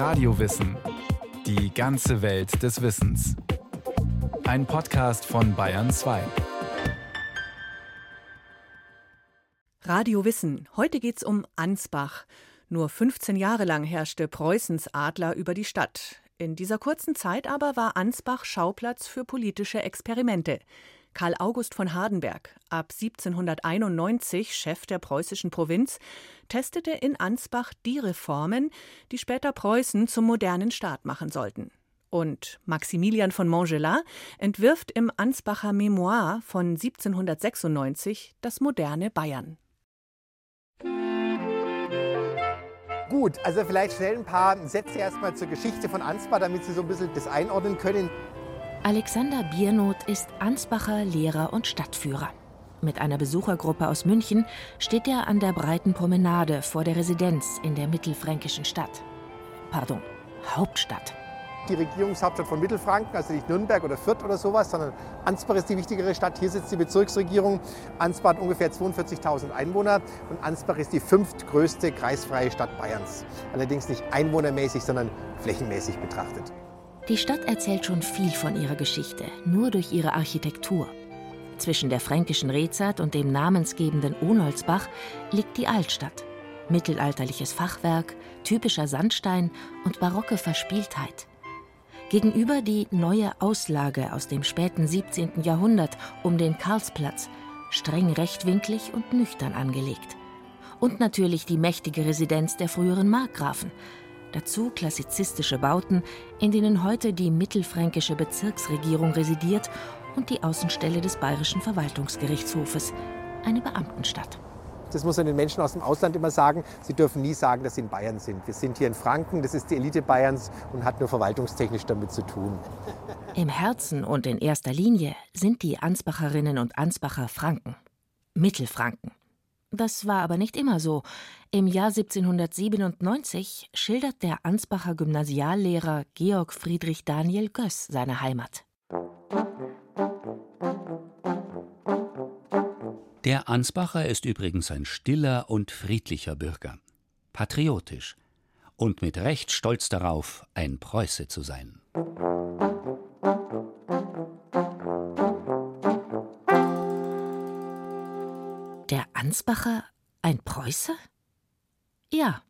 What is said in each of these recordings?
Radiowissen. Die ganze Welt des Wissens. Ein Podcast von Bayern 2. Radio Wissen. Heute geht's um Ansbach. Nur 15 Jahre lang herrschte Preußens Adler über die Stadt. In dieser kurzen Zeit aber war Ansbach Schauplatz für politische Experimente. Karl August von Hardenberg, ab 1791 Chef der preußischen Provinz, testete in Ansbach die Reformen, die später Preußen zum modernen Staat machen sollten. Und Maximilian von Montgelat entwirft im Ansbacher Memoir von 1796 das moderne Bayern. Gut, also vielleicht schnell ein paar Sätze erstmal zur Geschichte von Ansbach, damit Sie so ein bisschen das einordnen können. Alexander Biernoth ist Ansbacher Lehrer und Stadtführer. Mit einer Besuchergruppe aus München steht er an der breiten Promenade vor der Residenz in der mittelfränkischen Stadt. Pardon, Hauptstadt. Die Regierungshauptstadt von Mittelfranken, also nicht Nürnberg oder Fürth oder sowas, sondern Ansbach ist die wichtigere Stadt. Hier sitzt die Bezirksregierung. Ansbach hat ungefähr 42.000 Einwohner und Ansbach ist die fünftgrößte kreisfreie Stadt Bayerns. Allerdings nicht einwohnermäßig, sondern flächenmäßig betrachtet. Die Stadt erzählt schon viel von ihrer Geschichte, nur durch ihre Architektur. Zwischen der fränkischen Rezat und dem namensgebenden Onolsbach liegt die Altstadt. Mittelalterliches Fachwerk, typischer Sandstein und barocke Verspieltheit. Gegenüber die neue Auslage aus dem späten 17. Jahrhundert um den Karlsplatz, streng rechtwinklig und nüchtern angelegt. Und natürlich die mächtige Residenz der früheren Markgrafen, Dazu klassizistische Bauten, in denen heute die mittelfränkische Bezirksregierung residiert und die Außenstelle des Bayerischen Verwaltungsgerichtshofes, eine Beamtenstadt. Das muss man den Menschen aus dem Ausland immer sagen. Sie dürfen nie sagen, dass sie in Bayern sind. Wir sind hier in Franken, das ist die Elite Bayerns und hat nur verwaltungstechnisch damit zu tun. Im Herzen und in erster Linie sind die Ansbacherinnen und Ansbacher Franken. Mittelfranken. Das war aber nicht immer so. Im Jahr 1797 schildert der Ansbacher Gymnasiallehrer Georg Friedrich Daniel Göss seine Heimat. Der Ansbacher ist übrigens ein stiller und friedlicher Bürger, patriotisch und mit Recht stolz darauf, ein Preuße zu sein. Ansbacher ein Preuße? Ja.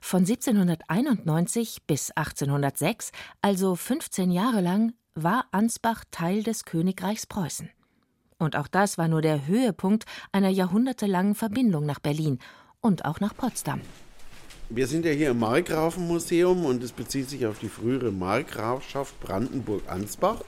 Von 1791 bis 1806, also 15 Jahre lang, war Ansbach Teil des Königreichs Preußen. Und auch das war nur der Höhepunkt einer jahrhundertelangen Verbindung nach Berlin und auch nach Potsdam. Wir sind ja hier im Markgrafenmuseum und es bezieht sich auf die frühere Markgrafschaft Brandenburg-Ansbach.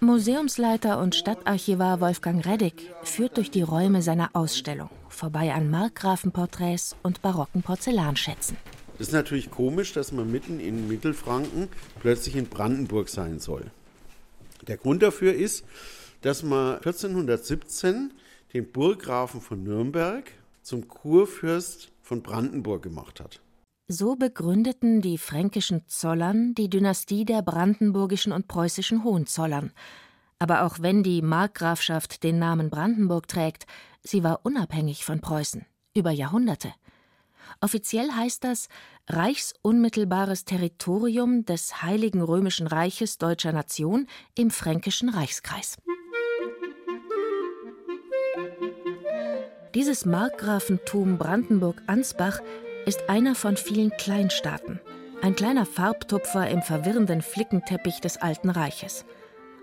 Museumsleiter und Stadtarchivar Wolfgang Reddig führt durch die Räume seiner Ausstellung, vorbei an Markgrafenporträts und barocken Porzellanschätzen. Es ist natürlich komisch, dass man mitten in Mittelfranken plötzlich in Brandenburg sein soll. Der Grund dafür ist, dass man 1417 den Burggrafen von Nürnberg zum Kurfürst von Brandenburg gemacht hat. So begründeten die fränkischen Zollern die Dynastie der brandenburgischen und preußischen Hohenzollern. Aber auch wenn die Markgrafschaft den Namen Brandenburg trägt, sie war unabhängig von Preußen über Jahrhunderte. Offiziell heißt das Reichsunmittelbares Territorium des Heiligen Römischen Reiches Deutscher Nation im Fränkischen Reichskreis. Dieses Markgrafentum Brandenburg-Ansbach ist einer von vielen Kleinstaaten, ein kleiner Farbtupfer im verwirrenden Flickenteppich des Alten Reiches.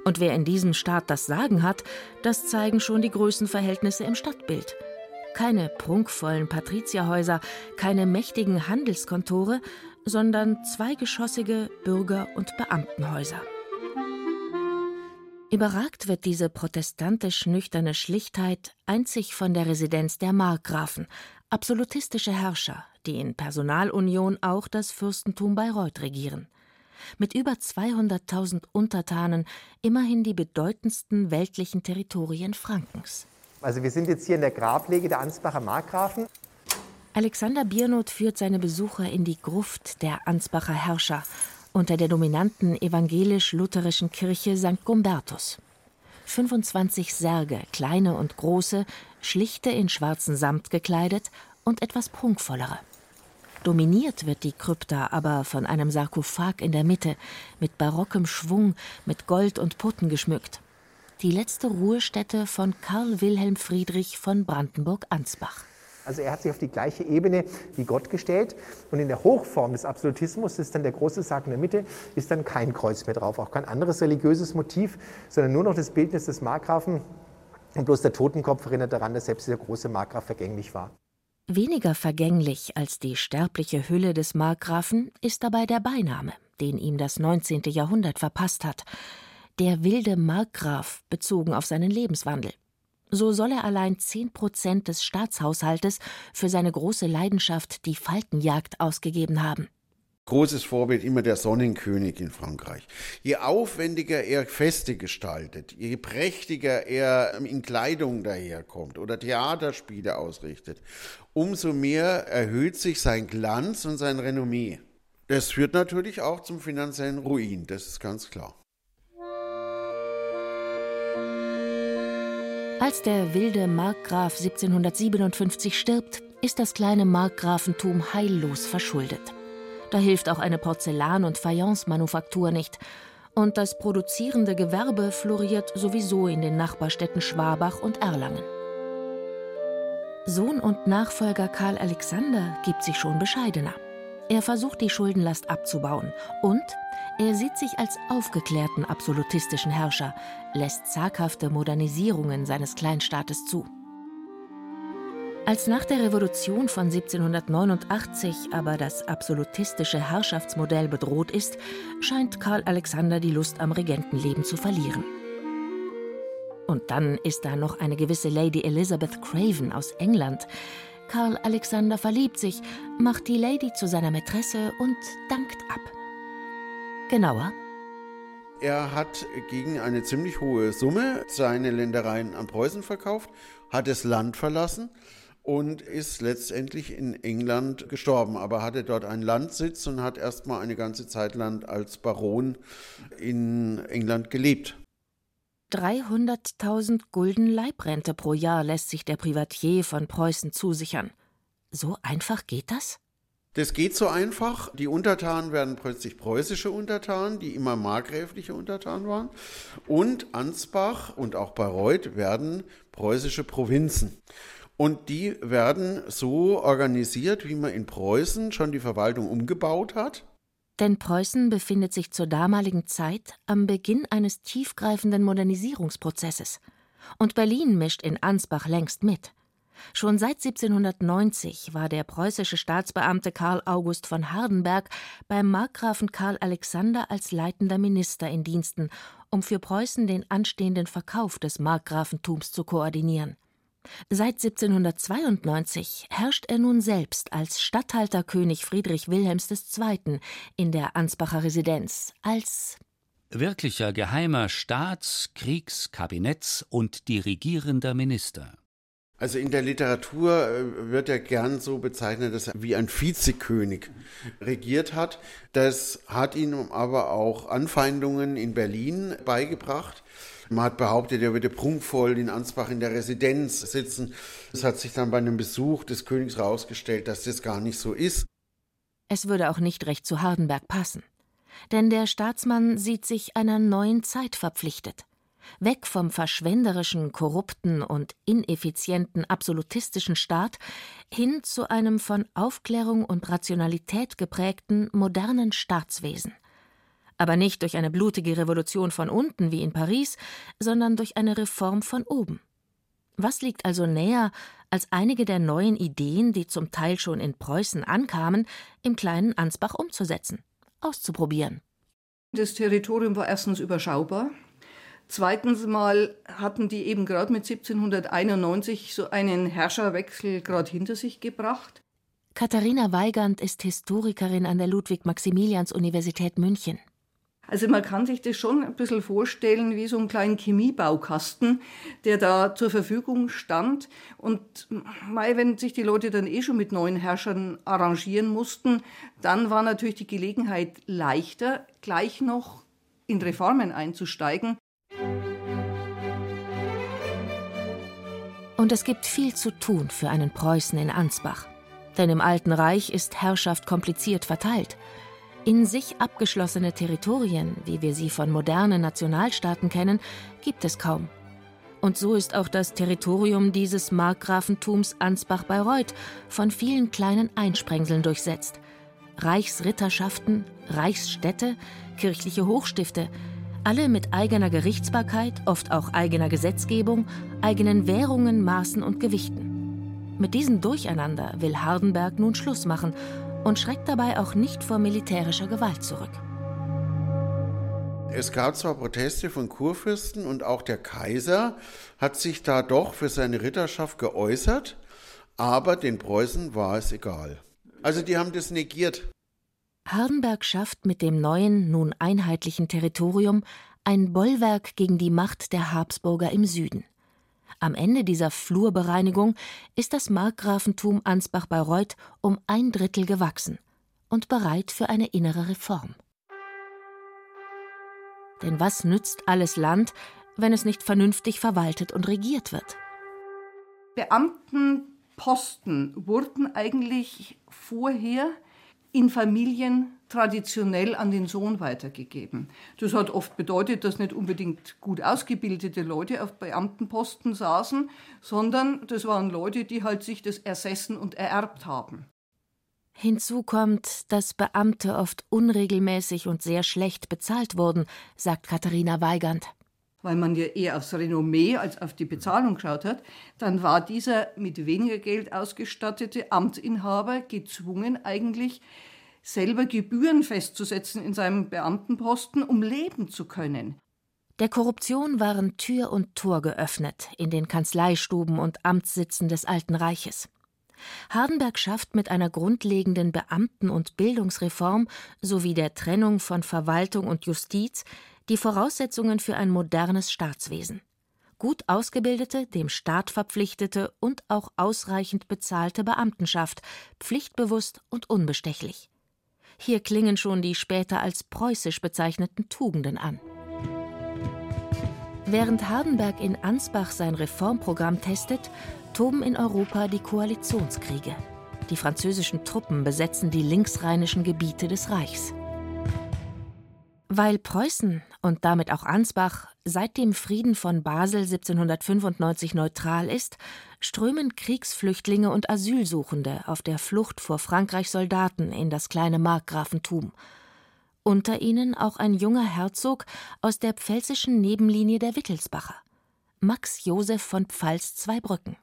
Und wer in diesem Staat das Sagen hat, das zeigen schon die Größenverhältnisse im Stadtbild. Keine prunkvollen Patrizierhäuser, keine mächtigen Handelskontore, sondern zweigeschossige Bürger- und Beamtenhäuser. Überragt wird diese protestantisch nüchterne Schlichtheit einzig von der Residenz der Markgrafen, absolutistische Herrscher, die in Personalunion auch das Fürstentum Bayreuth regieren. Mit über 200.000 Untertanen immerhin die bedeutendsten weltlichen Territorien Frankens. Also wir sind jetzt hier in der Grablege der Ansbacher Markgrafen. Alexander Biernoth führt seine Besucher in die Gruft der Ansbacher Herrscher unter der dominanten evangelisch-lutherischen Kirche St. Gumbertus. 25 Särge, kleine und große, schlichte in schwarzen Samt gekleidet und etwas prunkvollere. Dominiert wird die Krypta aber von einem Sarkophag in der Mitte, mit barockem Schwung, mit Gold und Putten geschmückt. Die letzte Ruhestätte von Karl Wilhelm Friedrich von Brandenburg-Ansbach. Also er hat sich auf die gleiche Ebene wie Gott gestellt. Und in der Hochform des Absolutismus, ist dann der große Sarg in der Mitte, ist dann kein Kreuz mehr drauf, auch kein anderes religiöses Motiv, sondern nur noch das Bildnis des Markgrafen. Und bloß der Totenkopf erinnert daran, dass selbst dieser große Markgraf vergänglich war. Weniger vergänglich als die sterbliche Hülle des Markgrafen ist dabei der Beiname, den ihm das 19. Jahrhundert verpasst hat. Der wilde Markgraf bezogen auf seinen Lebenswandel. So soll er allein 10 Prozent des Staatshaushaltes für seine große Leidenschaft, die Falkenjagd, ausgegeben haben. Großes Vorbild immer der Sonnenkönig in Frankreich. Je aufwendiger er Feste gestaltet, je prächtiger er in Kleidung daherkommt oder Theaterspiele ausrichtet, umso mehr erhöht sich sein Glanz und sein Renommee. Das führt natürlich auch zum finanziellen Ruin, das ist ganz klar. Als der wilde Markgraf 1757 stirbt, ist das kleine Markgrafentum heillos verschuldet. Da hilft auch eine Porzellan- und Fayence-Manufaktur nicht. Und das produzierende Gewerbe floriert sowieso in den Nachbarstädten Schwabach und Erlangen. Sohn und Nachfolger Karl Alexander gibt sich schon bescheidener. Er versucht die Schuldenlast abzubauen und er sieht sich als aufgeklärten absolutistischen Herrscher, lässt zaghafte Modernisierungen seines Kleinstaates zu. Als nach der Revolution von 1789 aber das absolutistische Herrschaftsmodell bedroht ist, scheint Karl Alexander die Lust am Regentenleben zu verlieren. Und dann ist da noch eine gewisse Lady Elizabeth Craven aus England. Karl Alexander verliebt sich, macht die Lady zu seiner Mätresse und dankt ab. Genauer. Er hat gegen eine ziemlich hohe Summe seine Ländereien an Preußen verkauft, hat das Land verlassen und ist letztendlich in England gestorben, aber hatte dort einen Landsitz und hat erstmal eine ganze Zeit lang als Baron in England gelebt. 300.000 Gulden Leibrente pro Jahr lässt sich der Privatier von Preußen zusichern. So einfach geht das? Das geht so einfach. Die Untertanen werden plötzlich preußische Untertanen, die immer markgräfliche Untertanen waren. Und Ansbach und auch Bayreuth werden preußische Provinzen. Und die werden so organisiert, wie man in Preußen schon die Verwaltung umgebaut hat. Denn Preußen befindet sich zur damaligen Zeit am Beginn eines tiefgreifenden Modernisierungsprozesses. Und Berlin mischt in Ansbach längst mit. Schon seit 1790 war der preußische Staatsbeamte Karl August von Hardenberg beim Markgrafen Karl Alexander als leitender Minister in Diensten, um für Preußen den anstehenden Verkauf des Markgrafentums zu koordinieren. Seit 1792 herrscht er nun selbst als Statthalter König Friedrich Wilhelms II. in der Ansbacher Residenz, als wirklicher geheimer Staats-, Kriegs-, Kabinetts- und dirigierender Minister. Also in der Literatur äh, wird er gern so bezeichnet, dass er wie ein Vizekönig regiert hat. Das hat ihm aber auch Anfeindungen in Berlin beigebracht. Man hat behauptet, er würde prunkvoll in Ansbach in der Residenz sitzen. Es hat sich dann bei einem Besuch des Königs herausgestellt, dass das gar nicht so ist. Es würde auch nicht recht zu Hardenberg passen. Denn der Staatsmann sieht sich einer neuen Zeit verpflichtet. Weg vom verschwenderischen, korrupten und ineffizienten absolutistischen Staat hin zu einem von Aufklärung und Rationalität geprägten modernen Staatswesen aber nicht durch eine blutige Revolution von unten wie in Paris, sondern durch eine Reform von oben. Was liegt also näher, als einige der neuen Ideen, die zum Teil schon in Preußen ankamen, im kleinen Ansbach umzusetzen, auszuprobieren? Das Territorium war erstens überschaubar. Zweitens mal hatten die eben gerade mit 1791 so einen Herrscherwechsel gerade hinter sich gebracht. Katharina Weigand ist Historikerin an der Ludwig-Maximilians-Universität München. Also man kann sich das schon ein bisschen vorstellen wie so einen kleinen Chemiebaukasten, der da zur Verfügung stand. Und mei, wenn sich die Leute dann eh schon mit neuen Herrschern arrangieren mussten, dann war natürlich die Gelegenheit leichter, gleich noch in Reformen einzusteigen. Und es gibt viel zu tun für einen Preußen in Ansbach. Denn im Alten Reich ist Herrschaft kompliziert verteilt. In sich abgeschlossene Territorien, wie wir sie von modernen Nationalstaaten kennen, gibt es kaum. Und so ist auch das Territorium dieses Markgrafentums Ansbach-Bayreuth von vielen kleinen Einsprengseln durchsetzt. Reichsritterschaften, Reichsstädte, kirchliche Hochstifte, alle mit eigener Gerichtsbarkeit, oft auch eigener Gesetzgebung, eigenen Währungen, Maßen und Gewichten. Mit diesem Durcheinander will Hardenberg nun Schluss machen und schreckt dabei auch nicht vor militärischer Gewalt zurück. Es gab zwar Proteste von Kurfürsten und auch der Kaiser hat sich da doch für seine Ritterschaft geäußert, aber den Preußen war es egal. Also die haben das negiert. Hardenberg schafft mit dem neuen, nun einheitlichen Territorium ein Bollwerk gegen die Macht der Habsburger im Süden. Am Ende dieser Flurbereinigung ist das Markgrafentum Ansbach-Bayreuth um ein Drittel gewachsen und bereit für eine innere Reform. Denn was nützt alles Land, wenn es nicht vernünftig verwaltet und regiert wird? Beamtenposten wurden eigentlich vorher in Familien traditionell an den Sohn weitergegeben. Das hat oft bedeutet, dass nicht unbedingt gut ausgebildete Leute auf Beamtenposten saßen, sondern das waren Leute, die halt sich das ersessen und ererbt haben. Hinzu kommt, dass Beamte oft unregelmäßig und sehr schlecht bezahlt wurden, sagt Katharina Weigand. Weil man ja eher aufs Renommee als auf die Bezahlung geschaut hat, dann war dieser mit weniger Geld ausgestattete Amtsinhaber gezwungen, eigentlich selber Gebühren festzusetzen in seinem Beamtenposten, um leben zu können. Der Korruption waren Tür und Tor geöffnet in den Kanzleistuben und Amtssitzen des Alten Reiches. Hardenberg schafft mit einer grundlegenden Beamten- und Bildungsreform sowie der Trennung von Verwaltung und Justiz die Voraussetzungen für ein modernes Staatswesen. Gut ausgebildete, dem Staat verpflichtete und auch ausreichend bezahlte Beamtenschaft, pflichtbewusst und unbestechlich. Hier klingen schon die später als preußisch bezeichneten Tugenden an. Während Hardenberg in Ansbach sein Reformprogramm testet, toben in Europa die Koalitionskriege. Die französischen Truppen besetzen die linksrheinischen Gebiete des Reichs. Weil Preußen und damit auch Ansbach seit dem Frieden von Basel 1795 neutral ist, strömen Kriegsflüchtlinge und Asylsuchende auf der Flucht vor Frankreichs Soldaten in das kleine Markgrafentum. Unter ihnen auch ein junger Herzog aus der pfälzischen Nebenlinie der Wittelsbacher, Max Joseph von Pfalz-Zweibrücken.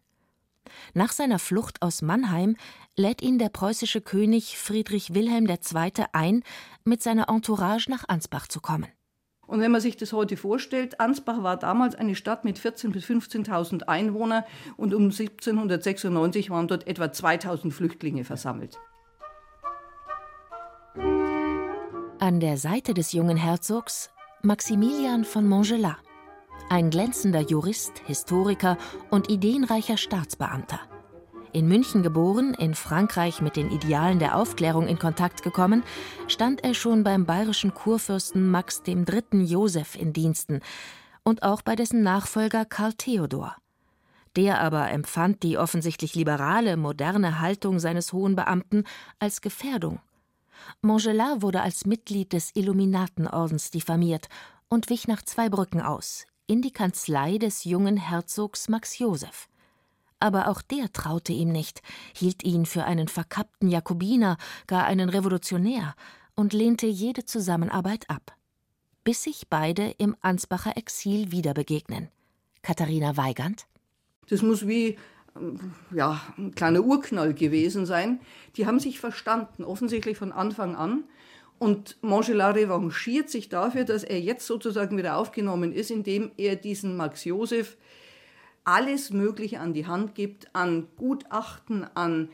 Nach seiner Flucht aus Mannheim lädt ihn der preußische König Friedrich Wilhelm II. ein, mit seiner Entourage nach Ansbach zu kommen. Und wenn man sich das heute vorstellt, Ansbach war damals eine Stadt mit 14.000 bis 15.000 Einwohnern und um 1796 waren dort etwa 2.000 Flüchtlinge versammelt. An der Seite des jungen Herzogs Maximilian von Montgelat ein glänzender Jurist, Historiker und ideenreicher Staatsbeamter. In München geboren, in Frankreich mit den Idealen der Aufklärung in Kontakt gekommen, stand er schon beim bayerischen Kurfürsten Max III. Joseph in Diensten und auch bei dessen Nachfolger Karl Theodor. Der aber empfand die offensichtlich liberale, moderne Haltung seines hohen Beamten als Gefährdung. Montgelat wurde als Mitglied des Illuminatenordens diffamiert und wich nach Zweibrücken aus, in die Kanzlei des jungen Herzogs Max Joseph. Aber auch der traute ihm nicht, hielt ihn für einen verkappten Jakobiner, gar einen Revolutionär und lehnte jede Zusammenarbeit ab. Bis sich beide im Ansbacher Exil wieder begegnen. Katharina Weigand? Das muss wie ja, ein kleiner Urknall gewesen sein. Die haben sich verstanden, offensichtlich von Anfang an. Und Montgelat revanchiert sich dafür, dass er jetzt sozusagen wieder aufgenommen ist, indem er diesen Max Josef alles Mögliche an die Hand gibt, an Gutachten, an,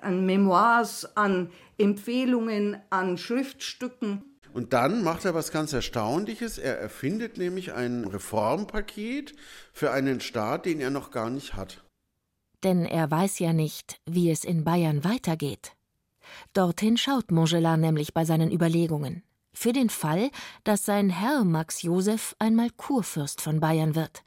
an Memoirs, an Empfehlungen, an Schriftstücken. Und dann macht er was ganz Erstaunliches. Er erfindet nämlich ein Reformpaket für einen Staat, den er noch gar nicht hat. Denn er weiß ja nicht, wie es in Bayern weitergeht. Dorthin schaut Montgelat nämlich bei seinen Überlegungen. Für den Fall, dass sein Herr Max Joseph einmal Kurfürst von Bayern wird.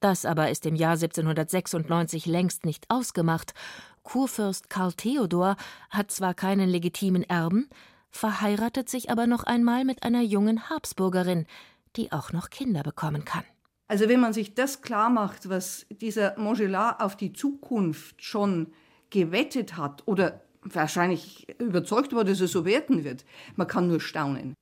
Das aber ist im Jahr 1796 längst nicht ausgemacht Kurfürst Karl Theodor hat zwar keinen legitimen Erben, verheiratet sich aber noch einmal mit einer jungen Habsburgerin, die auch noch Kinder bekommen kann. Also wenn man sich das klar macht, was dieser Montgelat auf die Zukunft schon gewettet hat oder wahrscheinlich überzeugt war, dass es so werden wird, man kann nur staunen.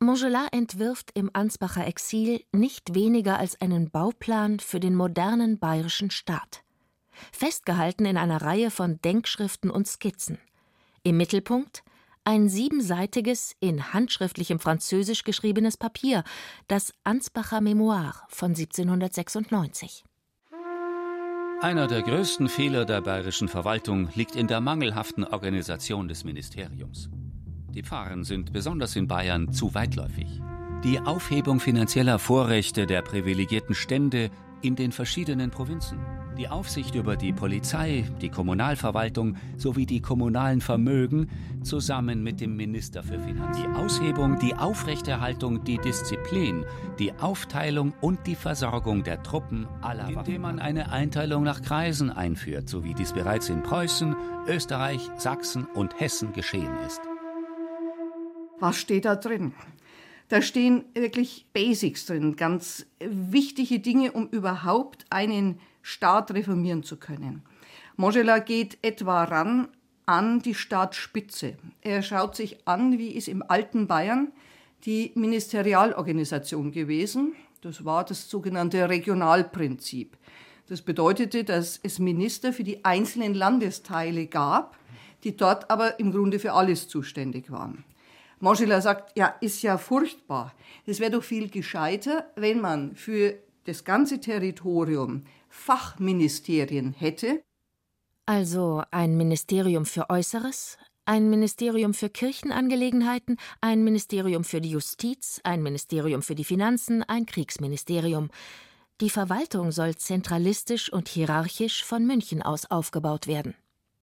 Montgelat entwirft im Ansbacher Exil nicht weniger als einen Bauplan für den modernen bayerischen Staat. Festgehalten in einer Reihe von Denkschriften und Skizzen. Im Mittelpunkt ein siebenseitiges, in handschriftlichem Französisch geschriebenes Papier, das Ansbacher Memoir von 1796. Einer der größten Fehler der bayerischen Verwaltung liegt in der mangelhaften Organisation des Ministeriums. Die Pfarren sind besonders in Bayern zu weitläufig. Die Aufhebung finanzieller Vorrechte der privilegierten Stände in den verschiedenen Provinzen die Aufsicht über die Polizei, die Kommunalverwaltung sowie die kommunalen Vermögen zusammen mit dem Minister für Finanzen. Die Aushebung, die Aufrechterhaltung, die Disziplin, die Aufteilung und die Versorgung der Truppen aller Waffen. Indem man eine Einteilung nach Kreisen einführt, so wie dies bereits in Preußen, Österreich, Sachsen und Hessen geschehen ist. Was steht da drin? Da stehen wirklich Basics drin, ganz wichtige Dinge, um überhaupt einen Staat reformieren zu können. Montgelas geht etwa ran an die Staatsspitze. Er schaut sich an, wie ist im alten Bayern die Ministerialorganisation gewesen. Das war das sogenannte Regionalprinzip. Das bedeutete, dass es Minister für die einzelnen Landesteile gab, die dort aber im Grunde für alles zuständig waren. Montgelas sagt, ja, ist ja furchtbar. Es wäre doch viel gescheiter, wenn man für das ganze Territorium Fachministerien hätte. Also ein Ministerium für Äußeres, ein Ministerium für Kirchenangelegenheiten, ein Ministerium für die Justiz, ein Ministerium für die Finanzen, ein Kriegsministerium. Die Verwaltung soll zentralistisch und hierarchisch von München aus aufgebaut werden.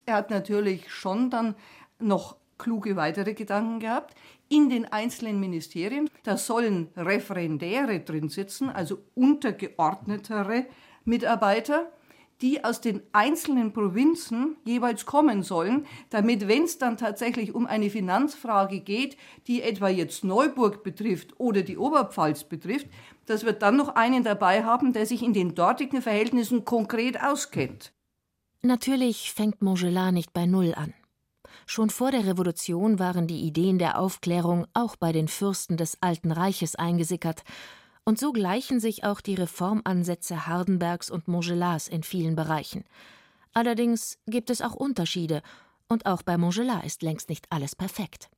Er hat natürlich schon dann noch kluge weitere Gedanken gehabt. In den einzelnen Ministerien, da sollen Referendäre drin sitzen, also untergeordnetere Mitarbeiter, die aus den einzelnen Provinzen jeweils kommen sollen, damit, wenn es dann tatsächlich um eine Finanzfrage geht, die etwa jetzt Neuburg betrifft oder die Oberpfalz betrifft, dass wir dann noch einen dabei haben, der sich in den dortigen Verhältnissen konkret auskennt. Natürlich fängt Montgelat nicht bei Null an. Schon vor der Revolution waren die Ideen der Aufklärung auch bei den Fürsten des Alten Reiches eingesickert, und so gleichen sich auch die Reformansätze Hardenbergs und Montgelats in vielen Bereichen. Allerdings gibt es auch Unterschiede, und auch bei Montgelat ist längst nicht alles perfekt.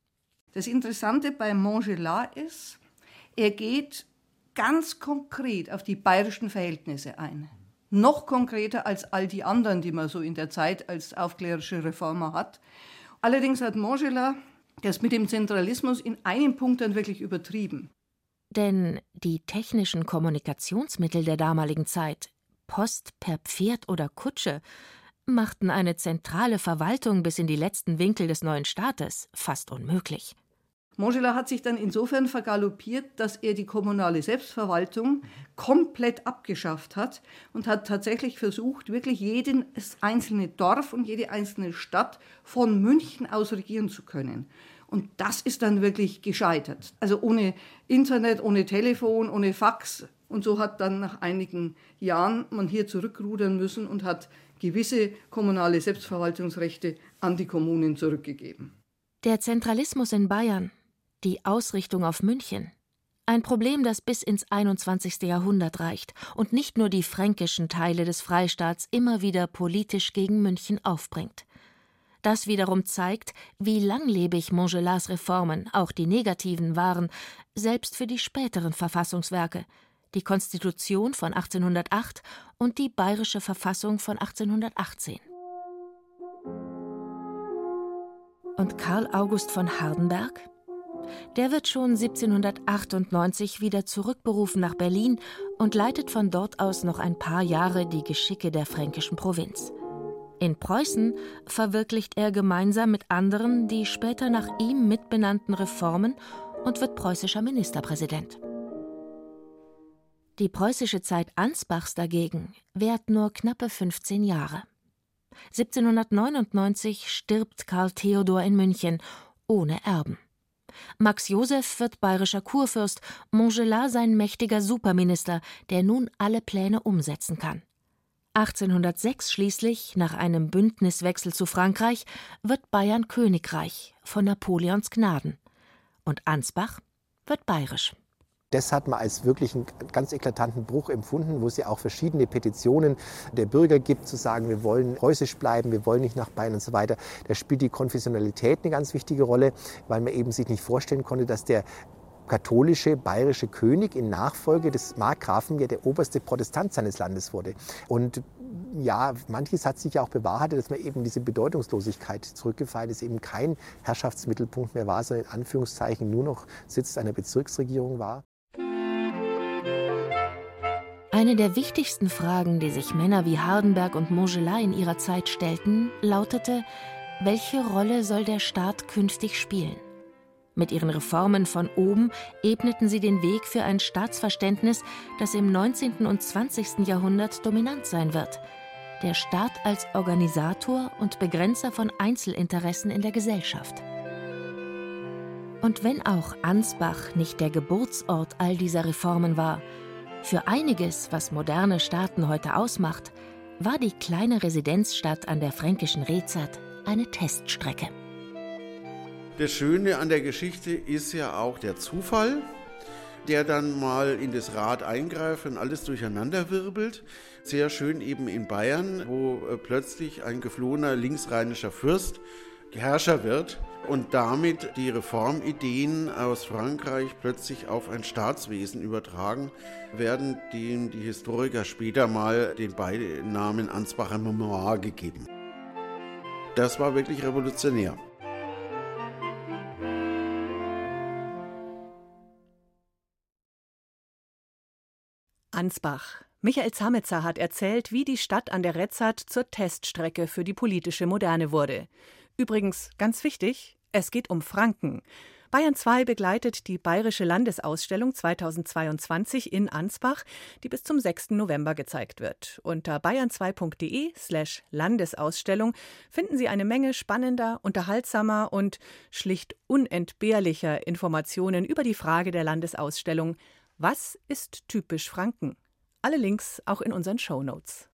Das Interessante bei Montgelat ist, er geht ganz konkret auf die bayerischen Verhältnisse ein. Noch konkreter als all die anderen, die man so in der Zeit als aufklärerische Reformer hat. Allerdings hat Montgelat das mit dem Zentralismus in einem Punkt dann wirklich übertrieben. Denn die technischen Kommunikationsmittel der damaligen Zeit, Post per Pferd oder Kutsche, machten eine zentrale Verwaltung bis in die letzten Winkel des neuen Staates fast unmöglich. Montgelas hat sich dann insofern vergaloppiert, dass er die kommunale Selbstverwaltung komplett abgeschafft hat und hat tatsächlich versucht, wirklich jedes einzelne Dorf und jede einzelne Stadt von München aus regieren zu können. Und das ist dann wirklich gescheitert. Also ohne Internet, ohne Telefon, ohne Fax. Und so hat dann nach einigen Jahren man hier zurückrudern müssen und hat gewisse kommunale Selbstverwaltungsrechte an die Kommunen zurückgegeben. Der Zentralismus in Bayern, die Ausrichtung auf München, ein Problem, das bis ins 21. Jahrhundert reicht und nicht nur die fränkischen Teile des Freistaats immer wieder politisch gegen München aufbringt. Das wiederum zeigt, wie langlebig Montgelats Reformen, auch die negativen, waren, selbst für die späteren Verfassungswerke, die Konstitution von 1808 und die Bayerische Verfassung von 1818. Und Karl August von Hardenberg? Der wird schon 1798 wieder zurückberufen nach Berlin und leitet von dort aus noch ein paar Jahre die Geschicke der fränkischen Provinz. In Preußen verwirklicht er gemeinsam mit anderen die später nach ihm mitbenannten Reformen und wird preußischer Ministerpräsident. Die preußische Zeit Ansbachs dagegen währt nur knappe 15 Jahre. 1799 stirbt Karl Theodor in München ohne Erben. Max Joseph wird bayerischer Kurfürst, Montgelas sein mächtiger Superminister, der nun alle Pläne umsetzen kann. 1806 schließlich, nach einem Bündniswechsel zu Frankreich, wird Bayern Königreich von Napoleons Gnaden. Und Ansbach wird bayerisch. Das hat man als wirklich einen ganz eklatanten Bruch empfunden, wo es ja auch verschiedene Petitionen der Bürger gibt, zu sagen, wir wollen preußisch bleiben, wir wollen nicht nach Bayern und so weiter. Da spielt die Konfessionalität eine ganz wichtige Rolle, weil man eben sich nicht vorstellen konnte, dass der katholische bayerische König in Nachfolge des Markgrafen ja der oberste Protestant seines Landes wurde. Und ja, manches hat sich ja auch bewahrheitet, dass man eben diese Bedeutungslosigkeit zurückgefallen ist, eben kein Herrschaftsmittelpunkt mehr war, sondern in Anführungszeichen nur noch Sitz einer Bezirksregierung war. Eine der wichtigsten Fragen, die sich Männer wie Hardenberg und Montgelas in ihrer Zeit stellten, lautete, welche Rolle soll der Staat künftig spielen? Mit ihren Reformen von oben ebneten sie den Weg für ein Staatsverständnis, das im 19. und 20. Jahrhundert dominant sein wird. Der Staat als Organisator und Begrenzer von Einzelinteressen in der Gesellschaft. Und wenn auch Ansbach nicht der Geburtsort all dieser Reformen war, für einiges, was moderne Staaten heute ausmacht, war die kleine Residenzstadt an der fränkischen Rezat eine Teststrecke. Das Schöne an der Geschichte ist ja auch der Zufall, der dann mal in das Rad eingreift und alles durcheinander wirbelt. Sehr schön eben in Bayern, wo äh, plötzlich ein geflohener linksrheinischer Fürst Herrscher wird und damit die Reformideen aus Frankreich plötzlich auf ein Staatswesen übertragen werden, dem die Historiker später mal den Beinamen Ansbacher Memoir gegeben. Das war wirklich revolutionär. Ansbach. Michael Zametzer hat erzählt, wie die Stadt an der Retzat zur Teststrecke für die politische Moderne wurde. Übrigens, ganz wichtig, es geht um Franken. Bayern 2 begleitet die Bayerische Landesausstellung 2022 in Ansbach, die bis zum 6. November gezeigt wird. Unter bayern2.de slash Landesausstellung finden Sie eine Menge spannender, unterhaltsamer und schlicht unentbehrlicher Informationen über die Frage der Landesausstellung Was ist typisch Franken? Alle Links auch in unseren Show Notes.